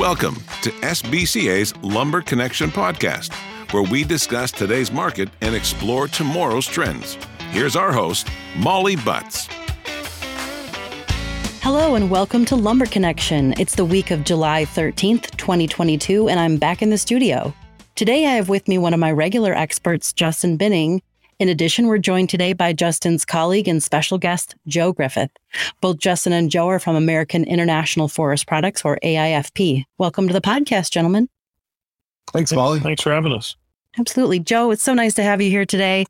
Welcome to SBCA's Lumber Connection podcast, where we discuss today's market and explore tomorrow's trends. Here's our host, Molly Butts. Hello and welcome to Lumber Connection. It's the week of July 13th, 2022, and I'm back in the studio. Today I have with me one of my regular experts, Justin Binning, in addition, we're joined today by Justin's colleague and special guest, Joe Griffith. Both Justin and Joe are from American International Forest Products, or AIFP. Welcome to the podcast, gentlemen. Thanks, Molly. Thanks for having us. Absolutely. Joe, it's so nice to have you here today.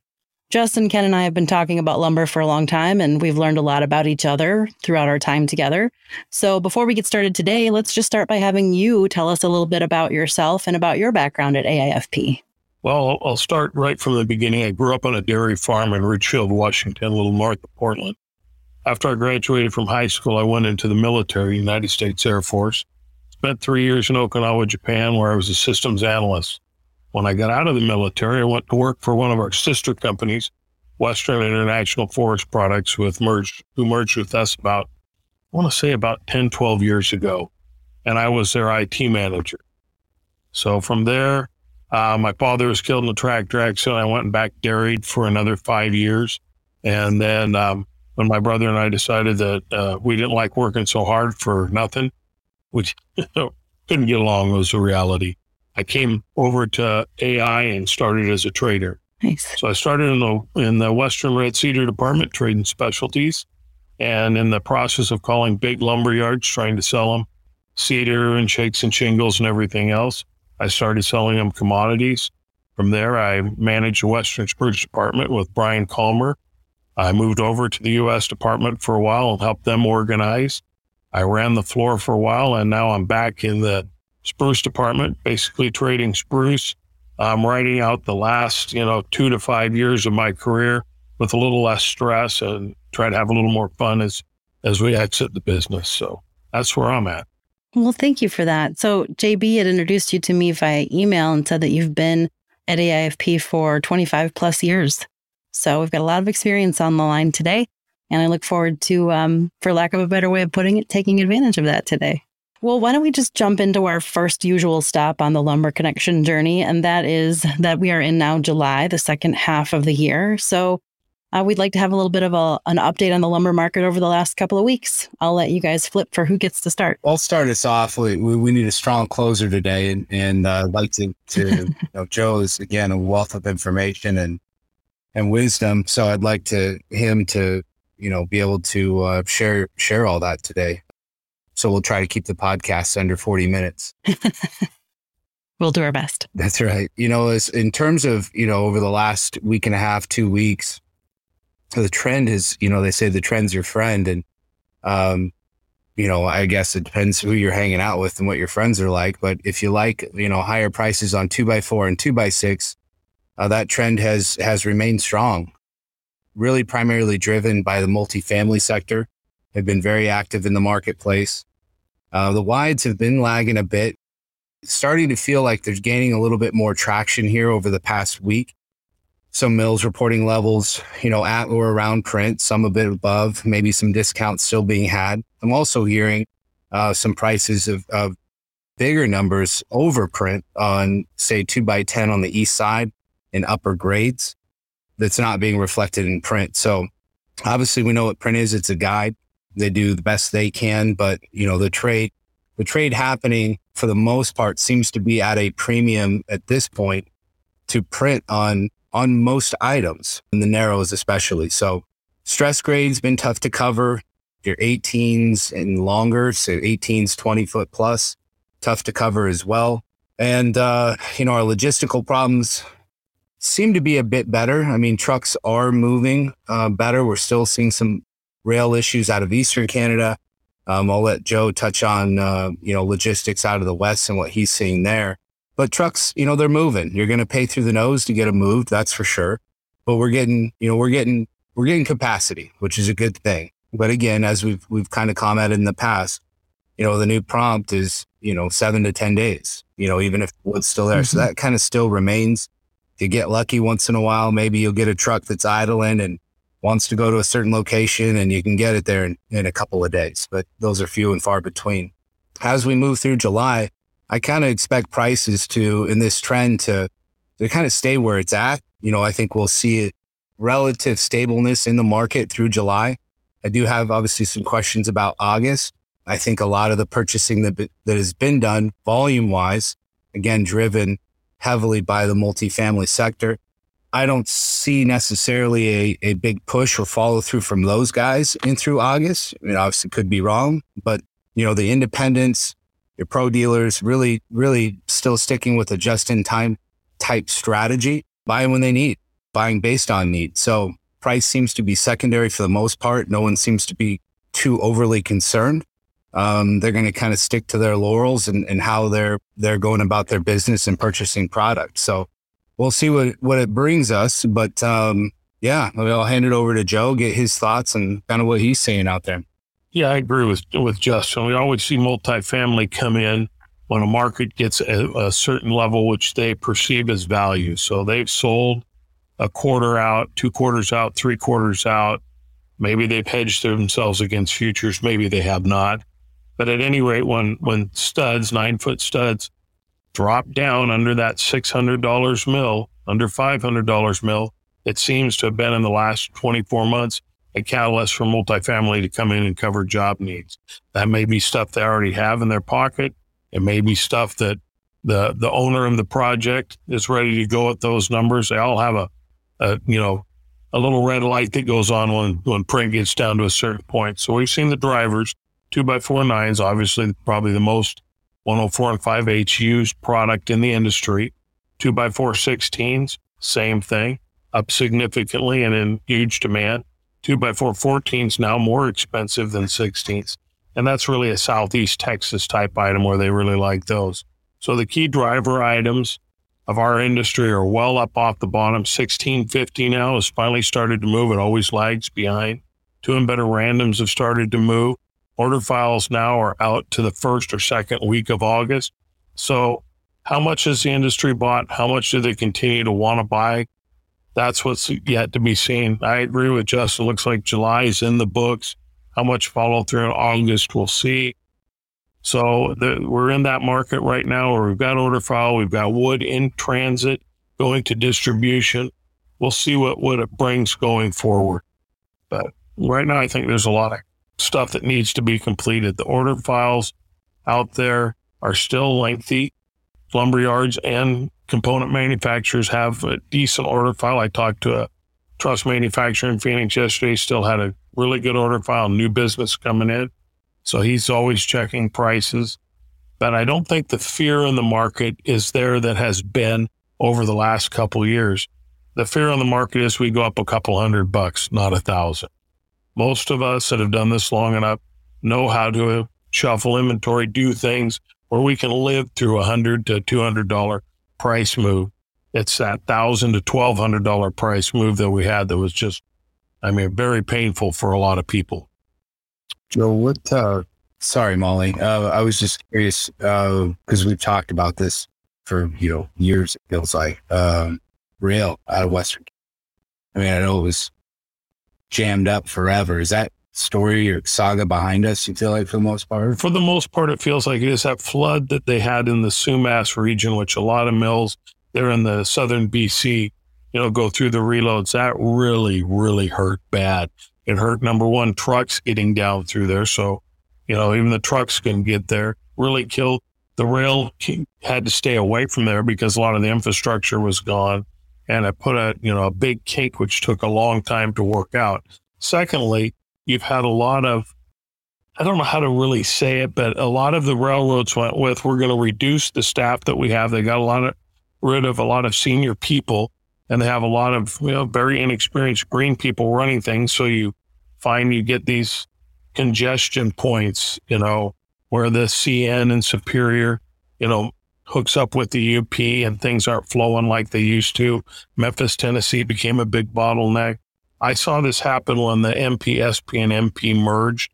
Justin, Ken, and I have been talking about lumber for a long time, and we've learned a lot about each other throughout our time together. So, before we get started today, let's just start by having you tell us a little bit about yourself and about your background at AIFP. Well, I'll start right from the beginning. I grew up on a dairy farm in Ridgefield, Washington, a little north of Portland. After I graduated from high school, I went into the military, United States Air Force. Spent three years in Okinawa, Japan, where I was a systems analyst. When I got out of the military, I went to work for one of our sister companies, Western International Forest Products, with merged, who merged with us about, I want to say about 10, 12 years ago. And I was their IT manager. So from there, uh, my father was killed in a tractor accident. I went back dairied for another five years. And then um, when my brother and I decided that uh, we didn't like working so hard for nothing, which couldn't get along was a reality. I came over to AI and started as a trader. Nice. So I started in the in the Western Red Cedar Department trading specialties, and in the process of calling big lumber yards, trying to sell them cedar and shakes and shingles and everything else. I started selling them commodities. From there, I managed the Western Spruce Department with Brian Calmer. I moved over to the U.S. Department for a while and helped them organize. I ran the floor for a while, and now I'm back in the spruce department, basically trading spruce. I'm writing out the last, you know, two to five years of my career with a little less stress and try to have a little more fun as as we exit the business. So that's where I'm at. Well, thank you for that. So, JB had introduced you to me via email and said that you've been at AIFP for 25 plus years. So, we've got a lot of experience on the line today. And I look forward to, um, for lack of a better way of putting it, taking advantage of that today. Well, why don't we just jump into our first usual stop on the lumber connection journey? And that is that we are in now July, the second half of the year. So, uh, we'd like to have a little bit of a, an update on the lumber market over the last couple of weeks. I'll let you guys flip for who gets to start. I'll start us off. We, we need a strong closer today, and, and uh, I'd like to, to you know, Joe is again a wealth of information and and wisdom. So I'd like to him to you know be able to uh, share share all that today. So we'll try to keep the podcast under forty minutes. we'll do our best. That's right. You know, as in terms of you know over the last week and a half, two weeks the trend is, you know, they say the trend's your friend. And, um, you know, I guess it depends who you're hanging out with and what your friends are like. But if you like, you know, higher prices on two by four and two by six, uh, that trend has, has remained strong, really primarily driven by the multifamily sector. They've been very active in the marketplace. Uh, the wides have been lagging a bit, starting to feel like there's gaining a little bit more traction here over the past week some mills reporting levels, you know, at or around print, some a bit above, maybe some discounts still being had. I'm also hearing uh, some prices of, of bigger numbers over print on, say, two by 10 on the east side in upper grades that's not being reflected in print. So obviously we know what print is. It's a guide. They do the best they can, but you know, the trade, the trade happening for the most part seems to be at a premium at this point to print on on most items, in the narrows especially. So stress grade's been tough to cover. Your 18s and longer, so 18s, 20 foot plus, tough to cover as well. And, uh, you know, our logistical problems seem to be a bit better. I mean, trucks are moving uh, better. We're still seeing some rail issues out of Eastern Canada. Um, I'll let Joe touch on, uh, you know, logistics out of the West and what he's seeing there. But trucks, you know, they're moving. You're going to pay through the nose to get them moved. That's for sure. But we're getting, you know, we're getting, we're getting capacity, which is a good thing. But again, as we've, we've kind of commented in the past, you know, the new prompt is, you know, seven to 10 days, you know, even if wood's still there. Mm-hmm. So that kind of still remains. If you get lucky once in a while, maybe you'll get a truck that's idling and wants to go to a certain location and you can get it there in, in a couple of days. But those are few and far between. As we move through July, I kind of expect prices to, in this trend to, to kind of stay where it's at. You know, I think we'll see it relative stableness in the market through July. I do have obviously some questions about August. I think a lot of the purchasing that, that has been done volume wise, again, driven heavily by the multifamily sector. I don't see necessarily a, a big push or follow through from those guys in through August. I mean, obviously could be wrong, but you know, the independents, your pro dealers really, really still sticking with a just in time type strategy, buying when they need, buying based on need. So price seems to be secondary for the most part. No one seems to be too overly concerned. Um, they're going to kind of stick to their laurels and, and how they're they're going about their business and purchasing product. So we'll see what what it brings us. But um, yeah, I'll hand it over to Joe, get his thoughts and kind of what he's saying out there. Yeah, I agree with with Justin. We always see multifamily come in when a market gets a, a certain level which they perceive as value. So they've sold a quarter out, two quarters out, three quarters out. Maybe they've hedged themselves against futures. Maybe they have not. But at any rate, when when studs, nine foot studs, drop down under that six hundred dollars mill, under five hundred dollars mill, it seems to have been in the last twenty four months a catalyst for multifamily to come in and cover job needs. That may be stuff they already have in their pocket. It may be stuff that the the owner of the project is ready to go at those numbers. They all have a, a you know a little red light that goes on when when print gets down to a certain point. So we've seen the drivers two by four nines, obviously probably the most 104 and 5H used product in the industry. Two by four 16s, same thing, up significantly and in huge demand. Two by four 14s now more expensive than 16s. And that's really a Southeast Texas type item where they really like those. So the key driver items of our industry are well up off the bottom. 1650 now has finally started to move. It always lags behind. Two and better randoms have started to move. Order files now are out to the first or second week of August. So, how much has the industry bought? How much do they continue to want to buy? That's what's yet to be seen. I agree with Justin. Looks like July is in the books. How much follow through in August, we'll see. So the, we're in that market right now where we've got order file, we've got wood in transit going to distribution. We'll see what, what it brings going forward. But right now, I think there's a lot of stuff that needs to be completed. The order files out there are still lengthy. Lumber yards and component manufacturers have a decent order file. I talked to a truss manufacturer in Phoenix yesterday, still had a really good order file, new business coming in. So he's always checking prices. But I don't think the fear in the market is there that has been over the last couple years. The fear on the market is we go up a couple hundred bucks, not a thousand. Most of us that have done this long enough know how to shuffle inventory, do things where we can live through a hundred to two hundred dollar price move. It's that thousand to twelve hundred dollar price move that we had that was just, I mean, very painful for a lot of people. Joe, what? Uh, sorry, Molly. Uh, I was just curious because uh, we've talked about this for you know years. It feels like um, rail out of Western. I mean, I know it was jammed up forever. Is that story or saga behind us, you feel like, for the most part? For the most part, it feels like it is that flood that they had in the Sumas region, which a lot of mills there in the southern BC, you know, go through the reloads. That really, really hurt bad. It hurt number one, trucks getting down through there. So, you know, even the trucks can get there. Really killed. The rail had to stay away from there because a lot of the infrastructure was gone and I put a, you know, a big cake, which took a long time to work out. Secondly, you've had a lot of, I don't know how to really say it, but a lot of the railroads went with, we're going to reduce the staff that we have. They got a lot of, rid of a lot of senior people and they have a lot of, you know, very inexperienced green people running things. So you find you get these congestion points, you know, where the CN and Superior, you know, hooks up with the UP and things aren't flowing like they used to. Memphis, Tennessee became a big bottleneck. I saw this happen when the MPSP and MP merged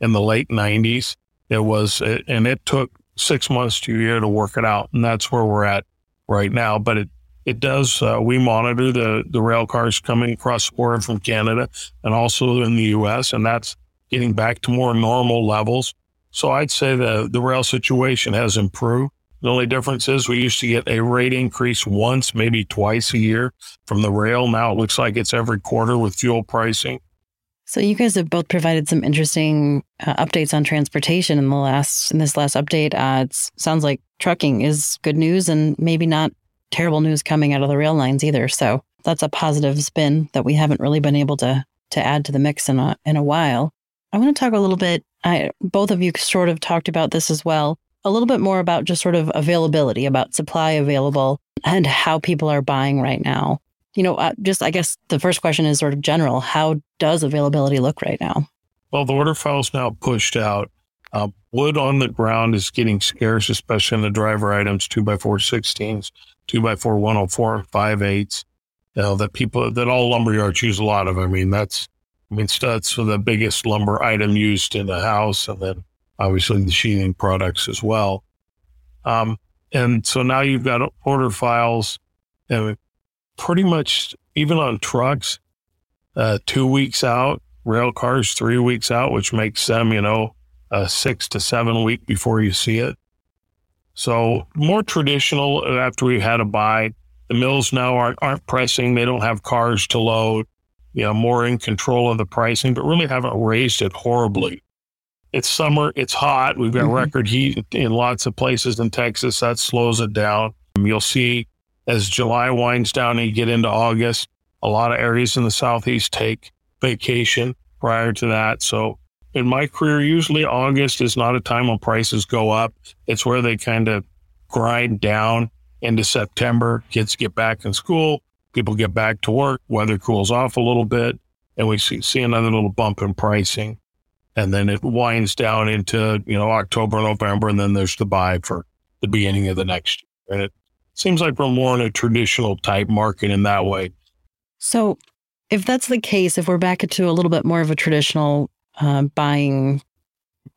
in the late 90s. It was, and it took six months to a year to work it out. And that's where we're at right now. But it, it does, uh, we monitor the, the rail cars coming across the border from Canada and also in the US, and that's getting back to more normal levels. So I'd say the, the rail situation has improved The only difference is we used to get a rate increase once, maybe twice a year from the rail. Now it looks like it's every quarter with fuel pricing. So you guys have both provided some interesting uh, updates on transportation in the last in this last update. Uh, it sounds like trucking is good news and maybe not terrible news coming out of the rail lines either. So that's a positive spin that we haven't really been able to to add to the mix in a in a while. I want to talk a little bit. I, both of you sort of talked about this as well. A little bit more about just sort of availability, about supply available, and how people are buying right now. You know, uh, just I guess the first question is sort of general. How does availability look right now? Well, the order file's now pushed out. Uh, wood on the ground is getting scarce, especially in the driver items, two by four 16s, two by four 104, and five eights. You know, that people, that all lumberyards use a lot of. I mean, that's I mean, studs are the biggest lumber item used in the house, and then obviously the sheathing products as well. Um, and so now you've got order files, and pretty much even on trucks, uh, two weeks out, rail cars three weeks out, which makes them, you know, a six to seven week before you see it. So more traditional after we had a buy. The mills now aren't, aren't pressing. They don't have cars to load you know, more in control of the pricing, but really haven't raised it horribly. It's summer, it's hot. We've got mm-hmm. record heat in lots of places in Texas. That slows it down. You'll see as July winds down and you get into August, a lot of areas in the Southeast take vacation prior to that. So in my career, usually August is not a time when prices go up. It's where they kind of grind down into September. Kids get back in school people get back to work, weather cools off a little bit, and we see, see another little bump in pricing. And then it winds down into, you know, October, November, and then there's the buy for the beginning of the next year. And it seems like we're more in a traditional type market in that way. So if that's the case, if we're back into a little bit more of a traditional uh, buying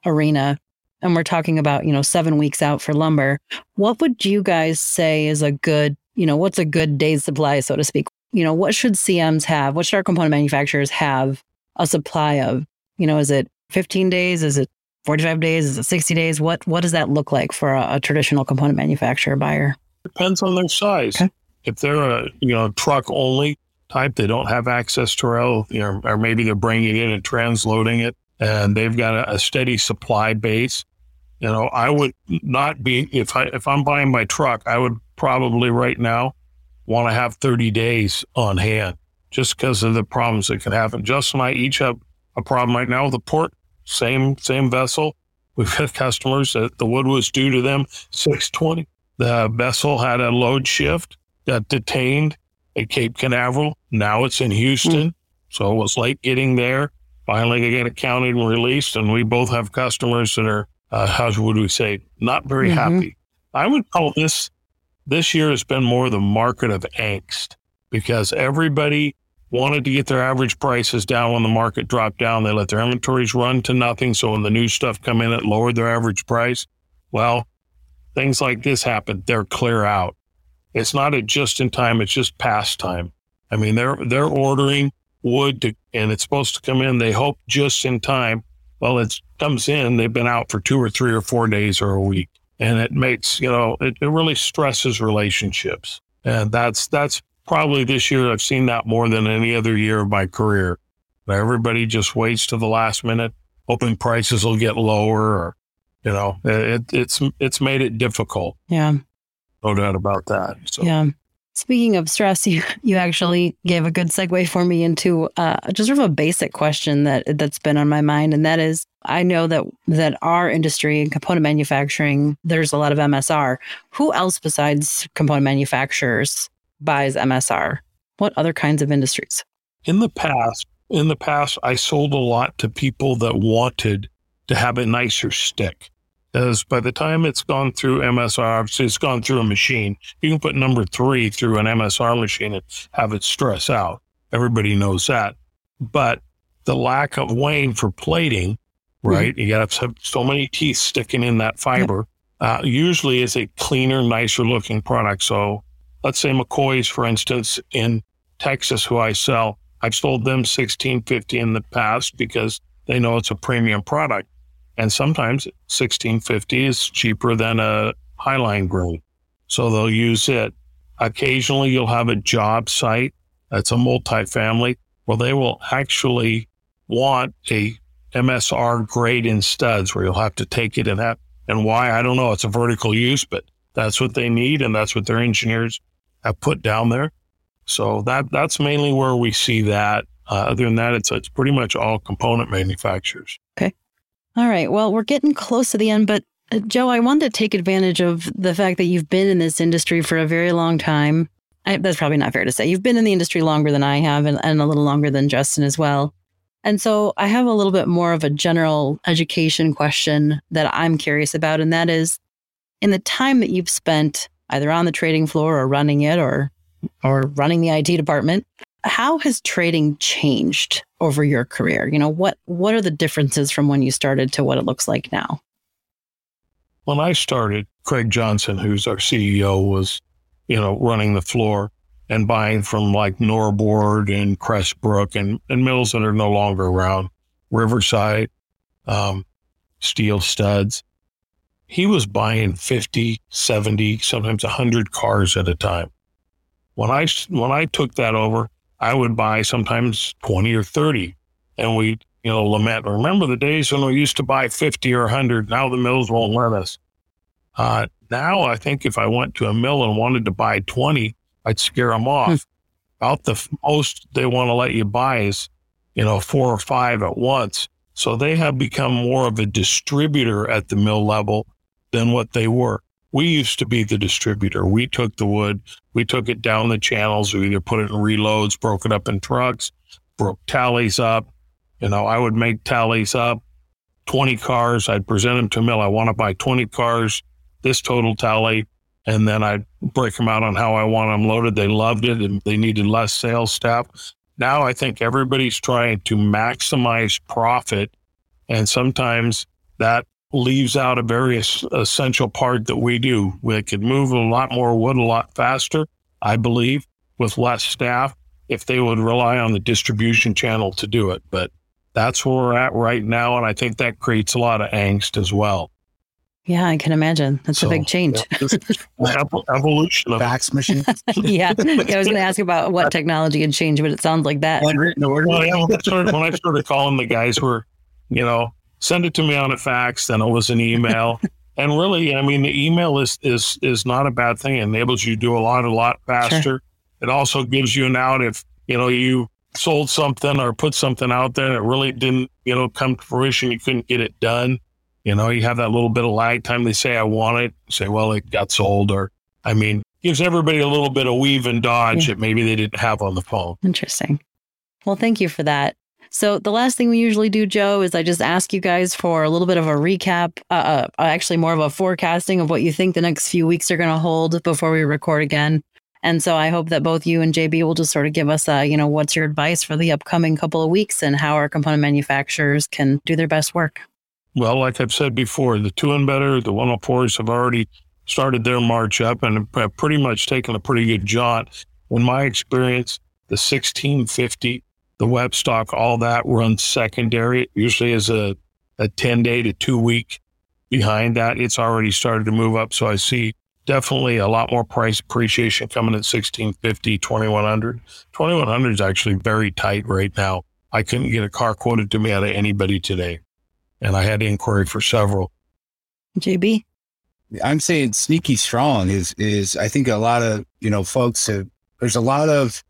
arena, and we're talking about, you know, seven weeks out for lumber, what would you guys say is a good you know, what's a good day's supply, so to speak? You know, what should CMs have? What should our component manufacturers have a supply of? You know, is it 15 days? Is it 45 days? Is it 60 days? What what does that look like for a, a traditional component manufacturer buyer? Depends on their size. Okay. If they're a you know truck only type, they don't have access to rail, you know, or maybe they're bringing it in and transloading it, and they've got a, a steady supply base. You know, I would not be if I if I'm buying my truck, I would probably right now want to have 30 days on hand just because of the problems that can happen. Justin and I each have a problem right now with the port, same same vessel. We've got customers that the wood was due to them 620. The vessel had a load shift, got detained at Cape Canaveral. Now it's in Houston. Mm. So it was late getting there. Finally, they get it counted and released. And we both have customers that are, uh, how would we say, not very mm-hmm. happy. I would call this this year has been more the market of angst because everybody wanted to get their average prices down when the market dropped down. They let their inventories run to nothing. So when the new stuff come in, it lowered their average price. Well, things like this happen. They're clear out. It's not a just in time. It's just past time. I mean, they're, they're ordering wood to, and it's supposed to come in. They hope just in time. Well, it comes in. They've been out for two or three or four days or a week and it makes you know it, it really stresses relationships and that's that's probably this year i've seen that more than any other year of my career everybody just waits to the last minute hoping prices will get lower or you know it, it's it's made it difficult yeah no doubt about that so. yeah Speaking of stress, you you actually gave a good segue for me into uh, just sort of a basic question that that's been on my mind, and that is, I know that that our industry and component manufacturing, there's a lot of MSR. Who else besides component manufacturers buys MSR? What other kinds of industries? In the past, in the past, I sold a lot to people that wanted to have a nicer stick is by the time it's gone through MSR, obviously it's gone through a machine. You can put number three through an MSR machine and have it stress out. Everybody knows that. But the lack of wane for plating, mm-hmm. right? Mm-hmm. You got to have so many teeth sticking in that fiber. Uh, usually is a cleaner, nicer looking product. So let's say McCoy's, for instance, in Texas, who I sell, I've sold them 1650 in the past because they know it's a premium product. And sometimes 1650 is cheaper than a highline grain. So they'll use it. Occasionally you'll have a job site that's a multifamily where they will actually want a MSR grade in studs where you'll have to take it and have, and why, I don't know. It's a vertical use, but that's what they need. And that's what their engineers have put down there. So that, that's mainly where we see that. Uh, other than that, it's, it's pretty much all component manufacturers. Okay. All right. Well, we're getting close to the end, but uh, Joe, I wanted to take advantage of the fact that you've been in this industry for a very long time. I, that's probably not fair to say. You've been in the industry longer than I have and, and a little longer than Justin as well. And so I have a little bit more of a general education question that I'm curious about. And that is in the time that you've spent either on the trading floor or running it or or running the IT department, how has trading changed over your career? You know, what what are the differences from when you started to what it looks like now? When I started, Craig Johnson, who's our CEO, was, you know, running the floor and buying from like Norbord and Crestbrook and, and mills that are no longer around, Riverside, um, steel studs. He was buying 50, 70, sometimes 100 cars at a time. When I, when I took that over, I would buy sometimes 20 or 30. And we, you know, lament. Remember the days when we used to buy 50 or 100. Now the mills won't let us. Uh, now I think if I went to a mill and wanted to buy 20, I'd scare them off. Hmm. About the most they want to let you buy is, you know, four or five at once. So they have become more of a distributor at the mill level than what they were. We used to be the distributor. We took the wood, we took it down the channels, we either put it in reloads, broke it up in trucks, broke tallies up. You know, I would make tallies up, 20 cars. I'd present them to mill. I want to buy 20 cars, this total tally and then I break them out on how I want them loaded. They loved it and they needed less sales staff. Now I think everybody's trying to maximize profit. And sometimes that leaves out a very essential part that we do. We could move a lot more wood a lot faster, I believe, with less staff if they would rely on the distribution channel to do it. But that's where we're at right now. And I think that creates a lot of angst as well. Yeah, I can imagine. That's so, a big change. Yeah, evolution of fax machine. yeah. yeah, I was going to ask about what technology had changed, but it sounds like that. Handwritten order. Well, yeah, when, I started, when I started calling the guys were, you know, send it to me on a fax, then it was an email. and really, I mean, the email is is is not a bad thing. It enables you to do a lot, a lot faster. Sure. It also gives you an out if, you know, you sold something or put something out there that really didn't, you know, come to fruition. You couldn't get it done you know, you have that little bit of lag time. They say, I want it. Say, well, it got sold. Or, I mean, gives everybody a little bit of weave and dodge yeah. that maybe they didn't have on the phone. Interesting. Well, thank you for that. So, the last thing we usually do, Joe, is I just ask you guys for a little bit of a recap, uh, uh, actually, more of a forecasting of what you think the next few weeks are going to hold before we record again. And so I hope that both you and JB will just sort of give us, uh, you know, what's your advice for the upcoming couple of weeks and how our component manufacturers can do their best work. Well, like I've said before, the two and better, the 104s have already started their march up and have pretty much taken a pretty good jaunt. In my experience, the 1650, the web stock, all that runs secondary. It usually is a, a 10 day to two week behind that. It's already started to move up. So I see definitely a lot more price appreciation coming at 1650, 2100. 2100 is actually very tight right now. I couldn't get a car quoted to me out of anybody today and I had inquiry for several. JB, I'm saying sneaky strong is is I think a lot of you know folks have there's a lot of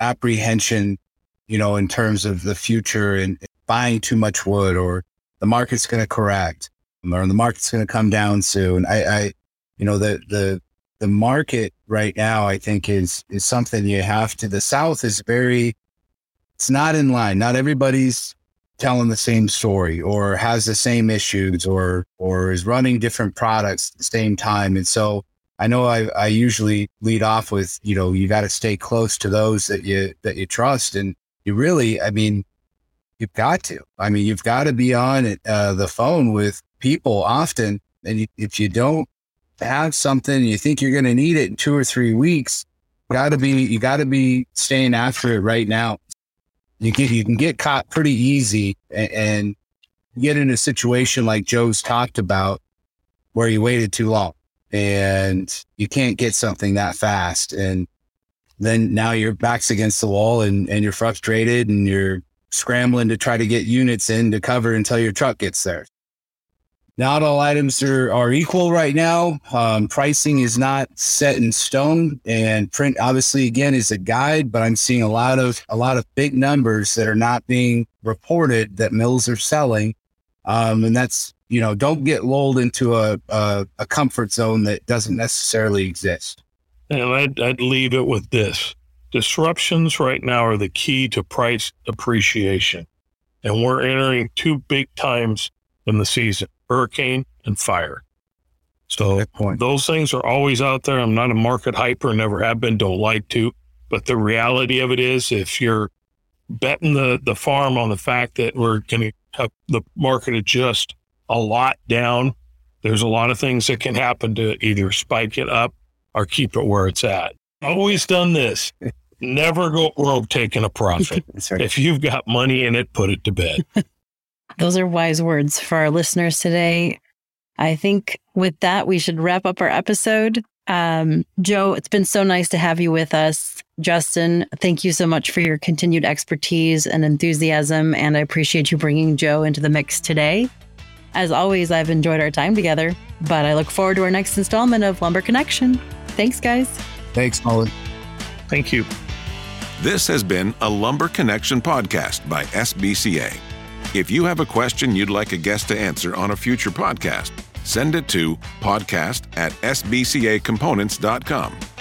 apprehension, you know, in terms of the future and buying too much wood or the market's going to correct or the market's going to come down soon. I, I, you know, the the the market right now I think is is something you have to. The South is very, it's not in line. Not everybody's telling the same story or has the same issues or or is running different products at the same time and so i know i, I usually lead off with you know you got to stay close to those that you that you trust and you really i mean you've got to i mean you've got to be on uh, the phone with people often and if you don't have something you think you're going to need it in two or three weeks got to be you got to be staying after it right now you get you can get caught pretty easy and, and get in a situation like Joe's talked about where you waited too long and you can't get something that fast. And then now your back's against the wall and, and you're frustrated and you're scrambling to try to get units in to cover until your truck gets there. Not all items are, are equal right now. Um, pricing is not set in stone, and print obviously again is a guide. But I'm seeing a lot of a lot of big numbers that are not being reported that mills are selling, um, and that's you know don't get lulled into a, a, a comfort zone that doesn't necessarily exist. And I'd, I'd leave it with this: disruptions right now are the key to price appreciation, and we're entering two big times in the season hurricane, and fire. So those things are always out there. I'm not a market hyper, never have been, don't like to. But the reality of it is, if you're betting the, the farm on the fact that we're going to have the market adjust a lot down, there's a lot of things that can happen to either spike it up or keep it where it's at. Always done this. Never go broke taking a profit. right. If you've got money in it, put it to bed. Those are wise words for our listeners today. I think with that, we should wrap up our episode. Um, Joe, it's been so nice to have you with us. Justin, thank you so much for your continued expertise and enthusiasm. And I appreciate you bringing Joe into the mix today. As always, I've enjoyed our time together, but I look forward to our next installment of Lumber Connection. Thanks, guys. Thanks, Molly. Thank you. This has been a Lumber Connection podcast by SBCA. If you have a question you'd like a guest to answer on a future podcast, send it to podcast at sbcacomponents.com.